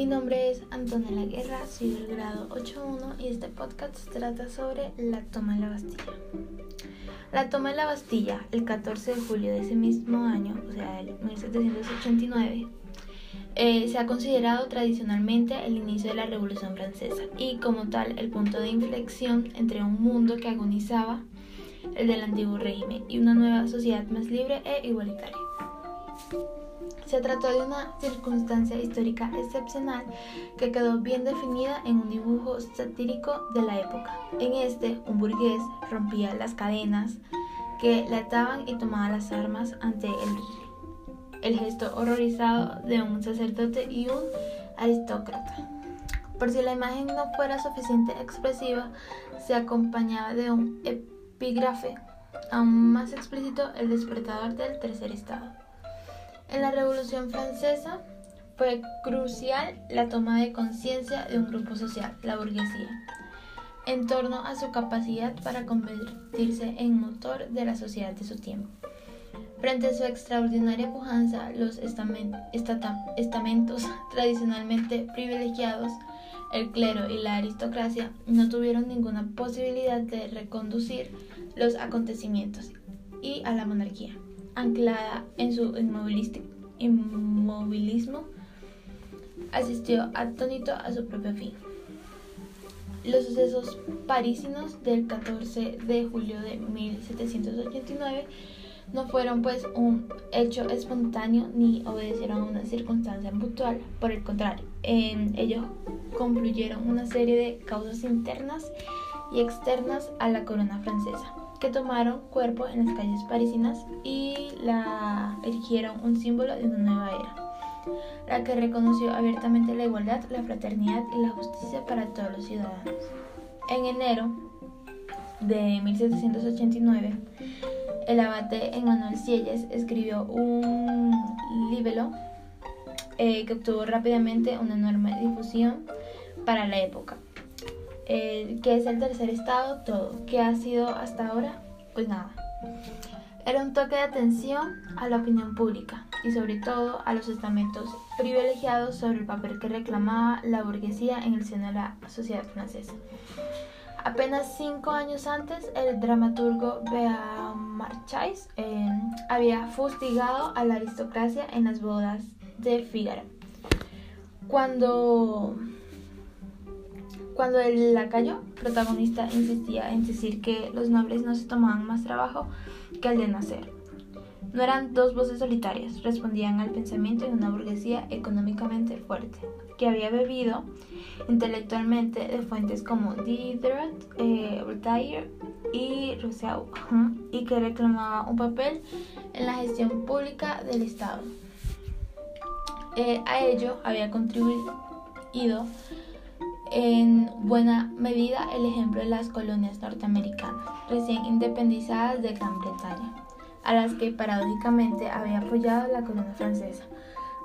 Mi nombre es Antonella Guerra, soy del grado 8.1 y este podcast trata sobre la toma de la Bastilla. La toma de la Bastilla, el 14 de julio de ese mismo año, o sea, el 1789, eh, se ha considerado tradicionalmente el inicio de la Revolución Francesa y como tal el punto de inflexión entre un mundo que agonizaba, el del antiguo régimen, y una nueva sociedad más libre e igualitaria. Se trató de una circunstancia histórica excepcional que quedó bien definida en un dibujo satírico de la época. En este, un burgués rompía las cadenas que le ataban y tomaba las armas ante el, el gesto horrorizado de un sacerdote y un aristócrata. Por si la imagen no fuera suficiente expresiva, se acompañaba de un epígrafe aún más explícito, el despertador del tercer estado. En la Revolución Francesa fue crucial la toma de conciencia de un grupo social, la burguesía, en torno a su capacidad para convertirse en motor de la sociedad de su tiempo. Frente a su extraordinaria pujanza, los estamentos tradicionalmente privilegiados, el clero y la aristocracia, no tuvieron ninguna posibilidad de reconducir los acontecimientos y a la monarquía anclada en su inmovilismo, asistió atónito a su propio fin. Los sucesos parisinos del 14 de julio de 1789 no fueron pues un hecho espontáneo ni obedecieron a una circunstancia puntual, por el contrario, en ellos concluyeron una serie de causas internas y externas a la corona francesa que tomaron cuerpo en las calles parisinas y la erigieron un símbolo de una nueva era, la que reconoció abiertamente la igualdad, la fraternidad y la justicia para todos los ciudadanos. En enero de 1789, el abate Emmanuel Sieyes escribió un libro eh, que obtuvo rápidamente una enorme difusión para la época que es el tercer estado, todo. ¿Qué ha sido hasta ahora? Pues nada. Era un toque de atención a la opinión pública y sobre todo a los estamentos privilegiados sobre el papel que reclamaba la burguesía en el seno de la sociedad francesa. Apenas cinco años antes, el dramaturgo Beaumarchais eh, había fustigado a la aristocracia en las bodas de Fígaro. Cuando cuando el lacayo protagonista insistía en decir que los nobles no se tomaban más trabajo que el de nacer. No eran dos voces solitarias, respondían al pensamiento de una burguesía económicamente fuerte, que había bebido intelectualmente de fuentes como Diderot, eh, Voltaire y Rousseau, y que reclamaba un papel en la gestión pública del Estado. Eh, a ello había contribuido en buena medida el ejemplo de las colonias norteamericanas, recién independizadas de Gran Bretaña, a las que paradójicamente había apoyado la colonia francesa,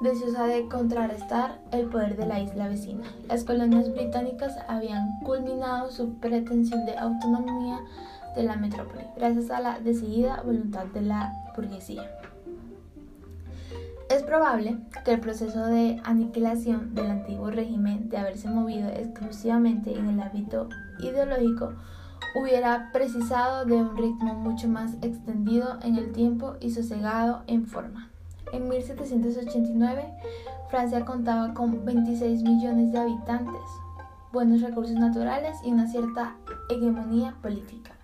deseosa de contrarrestar el poder de la isla vecina. Las colonias británicas habían culminado su pretensión de autonomía de la metrópoli, gracias a la decidida voluntad de la burguesía. Probable que el proceso de aniquilación del antiguo régimen de haberse movido exclusivamente en el ámbito ideológico hubiera precisado de un ritmo mucho más extendido en el tiempo y sosegado en forma. En 1789, Francia contaba con 26 millones de habitantes, buenos recursos naturales y una cierta hegemonía política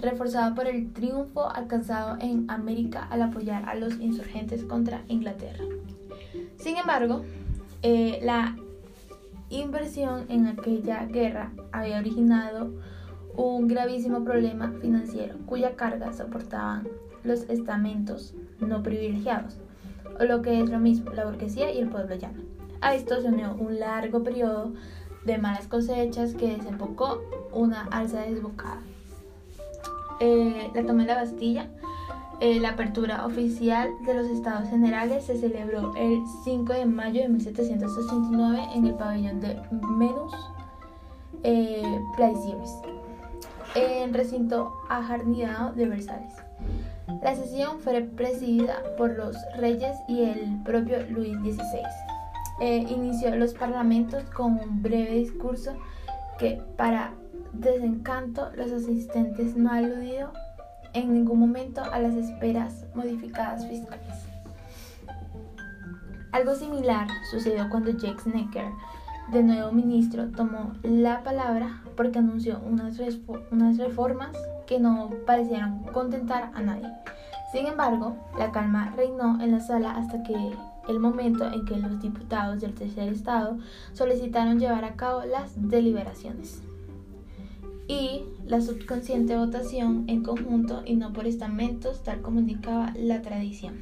reforzado por el triunfo alcanzado en América al apoyar a los insurgentes contra Inglaterra. Sin embargo, eh, la inversión en aquella guerra había originado un gravísimo problema financiero cuya carga soportaban los estamentos no privilegiados, o lo que es lo mismo, la burguesía y el pueblo llano. A esto se unió un largo periodo de malas cosechas que desembocó una alza desbocada. Eh, la toma de la Bastilla, eh, la apertura oficial de los Estados Generales se celebró el 5 de mayo de 1789 en el pabellón de Menus eh, en recinto ajardinado de Versalles. La sesión fue presidida por los reyes y el propio Luis XVI. eh, inició los parlamentos con un breve discurso que para desencanto los asistentes no aludió en ningún momento a las esperas modificadas fiscales. Algo similar sucedió cuando Jake Snecker, de nuevo ministro, tomó la palabra porque anunció unas, unas reformas que no parecieron contentar a nadie. Sin embargo, la calma reinó en la sala hasta que el momento en que los diputados del tercer estado solicitaron llevar a cabo las deliberaciones y la subconsciente votación en conjunto y no por estamentos, tal como indicaba la tradición.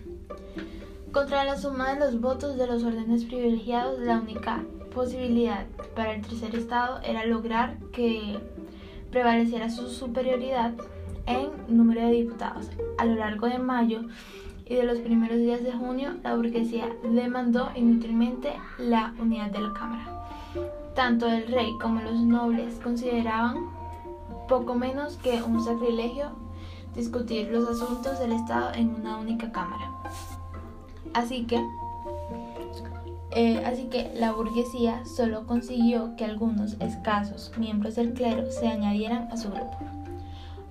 Contra la suma de los votos de los órdenes privilegiados, la única posibilidad para el tercer estado era lograr que prevaleciera su superioridad en número de diputados. A lo largo de mayo y de los primeros días de junio, la burguesía demandó inútilmente la unidad de la Cámara. Tanto el rey como los nobles consideraban poco menos que un sacrilegio discutir los asuntos del Estado en una única Cámara. Así que, eh, así que la burguesía solo consiguió que algunos escasos miembros del clero se añadieran a su grupo.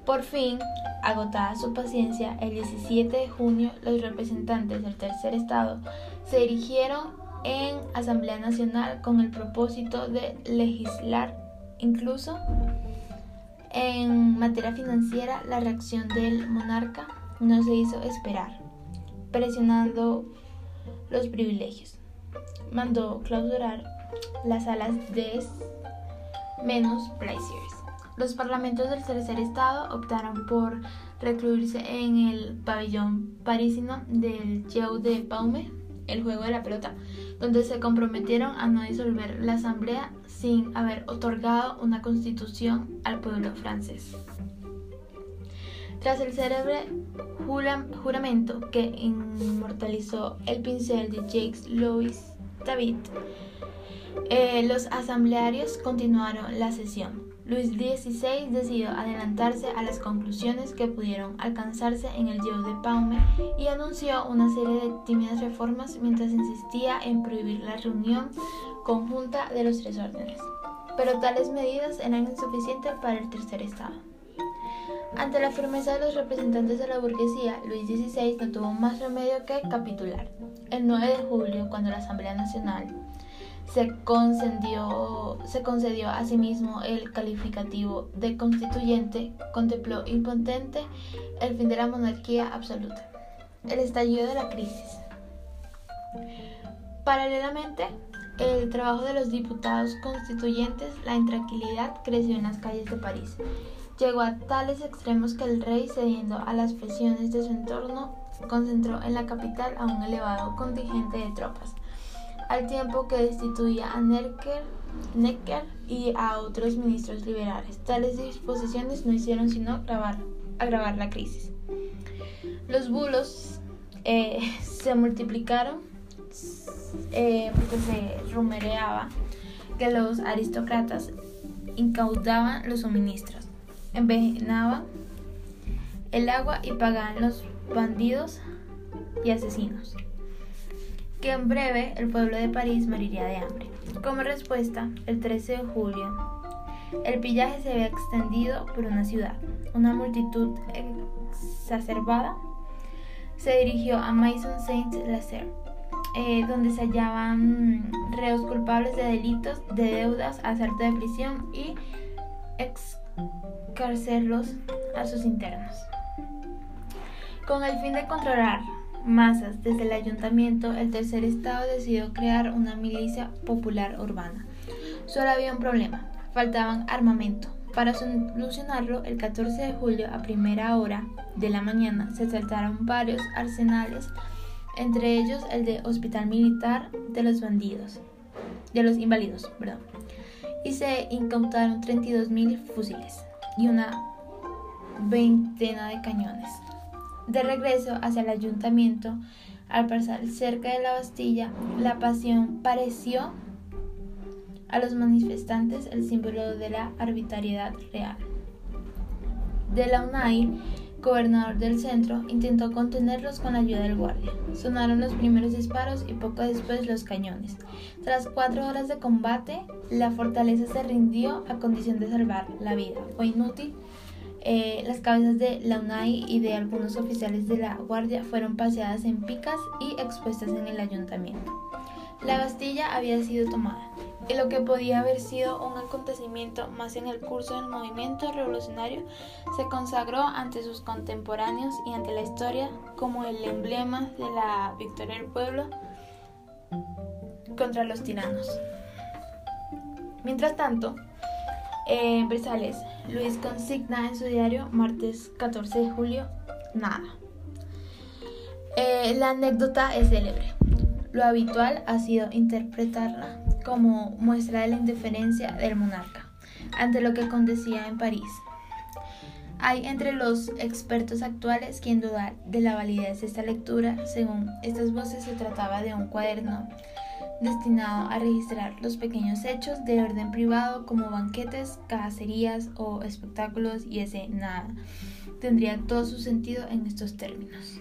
Por fin, agotada su paciencia, el 17 de junio los representantes del tercer estado se dirigieron en Asamblea Nacional con el propósito de legislar incluso en materia financiera, la reacción del monarca no se hizo esperar, presionando los privilegios. Mandó clausurar las salas de menos plaisirs. Los parlamentos del tercer estado optaron por recluirse en el pabellón parisino del Jeu de Paume, el juego de la pelota, donde se comprometieron a no disolver la asamblea sin haber otorgado una constitución al pueblo francés. Tras el célebre juramento que inmortalizó el pincel de Jacques Louis David, eh, los asamblearios continuaron la sesión. Luis XVI decidió adelantarse a las conclusiones que pudieron alcanzarse en el Dios de Paume y anunció una serie de tímidas reformas mientras insistía en prohibir la reunión conjunta de los tres órdenes. Pero tales medidas eran insuficientes para el tercer estado. Ante la firmeza de los representantes de la burguesía, Luis XVI no tuvo más remedio que capitular. El 9 de julio, cuando la Asamblea Nacional se concedió, se concedió a sí mismo el calificativo de constituyente, contempló impotente el fin de la monarquía absoluta, el estallido de la crisis. Paralelamente, el trabajo de los diputados constituyentes, la intranquilidad creció en las calles de París. Llegó a tales extremos que el rey, cediendo a las presiones de su entorno, concentró en la capital a un elevado contingente de tropas al tiempo que destituía a Necker, y a otros ministros liberales. Tales disposiciones no hicieron sino agravar, la crisis. Los bulos eh, se multiplicaron eh, porque se rumoreaba que los aristócratas incaudaban los suministros, envenenaban el agua y pagaban los bandidos y asesinos que en breve el pueblo de París moriría de hambre. Como respuesta, el 13 de julio, el pillaje se había extendido por una ciudad. Una multitud exacerbada se dirigió a Maison Saint-Lazare, eh, donde se hallaban reos culpables de delitos, de deudas, asalto de prisión y excarcelarlos a sus internos. Con el fin de controlar masas. Desde el ayuntamiento, el tercer estado decidió crear una milicia popular urbana. Solo había un problema, faltaban armamento. Para solucionarlo, el 14 de julio a primera hora de la mañana se saltaron varios arsenales, entre ellos el de Hospital Militar de los Bandidos, de los Inválidos, perdón, y se incautaron 32.000 fusiles y una veintena de cañones. De regreso hacia el ayuntamiento, al pasar cerca de la Bastilla, la pasión pareció a los manifestantes el símbolo de la arbitrariedad real. De la gobernador del centro, intentó contenerlos con la ayuda del guardia. Sonaron los primeros disparos y poco después los cañones. Tras cuatro horas de combate, la fortaleza se rindió a condición de salvar la vida. Fue inútil. Eh, las cabezas de Launay y de algunos oficiales de la guardia fueron paseadas en picas y expuestas en el ayuntamiento. La Bastilla había sido tomada y lo que podía haber sido un acontecimiento más en el curso del movimiento revolucionario se consagró ante sus contemporáneos y ante la historia como el emblema de la victoria del pueblo contra los tiranos. Mientras tanto, Bresales, Luis consigna en su diario, martes 14 de julio, nada. Eh, la anécdota es célebre. Lo habitual ha sido interpretarla como muestra de la indiferencia del monarca ante lo que acontecía en París. Hay entre los expertos actuales quien duda de la validez de esta lectura. Según estas voces se trataba de un cuaderno destinado a registrar los pequeños hechos de orden privado como banquetes, cacerías o espectáculos y ese nada tendría todo su sentido en estos términos.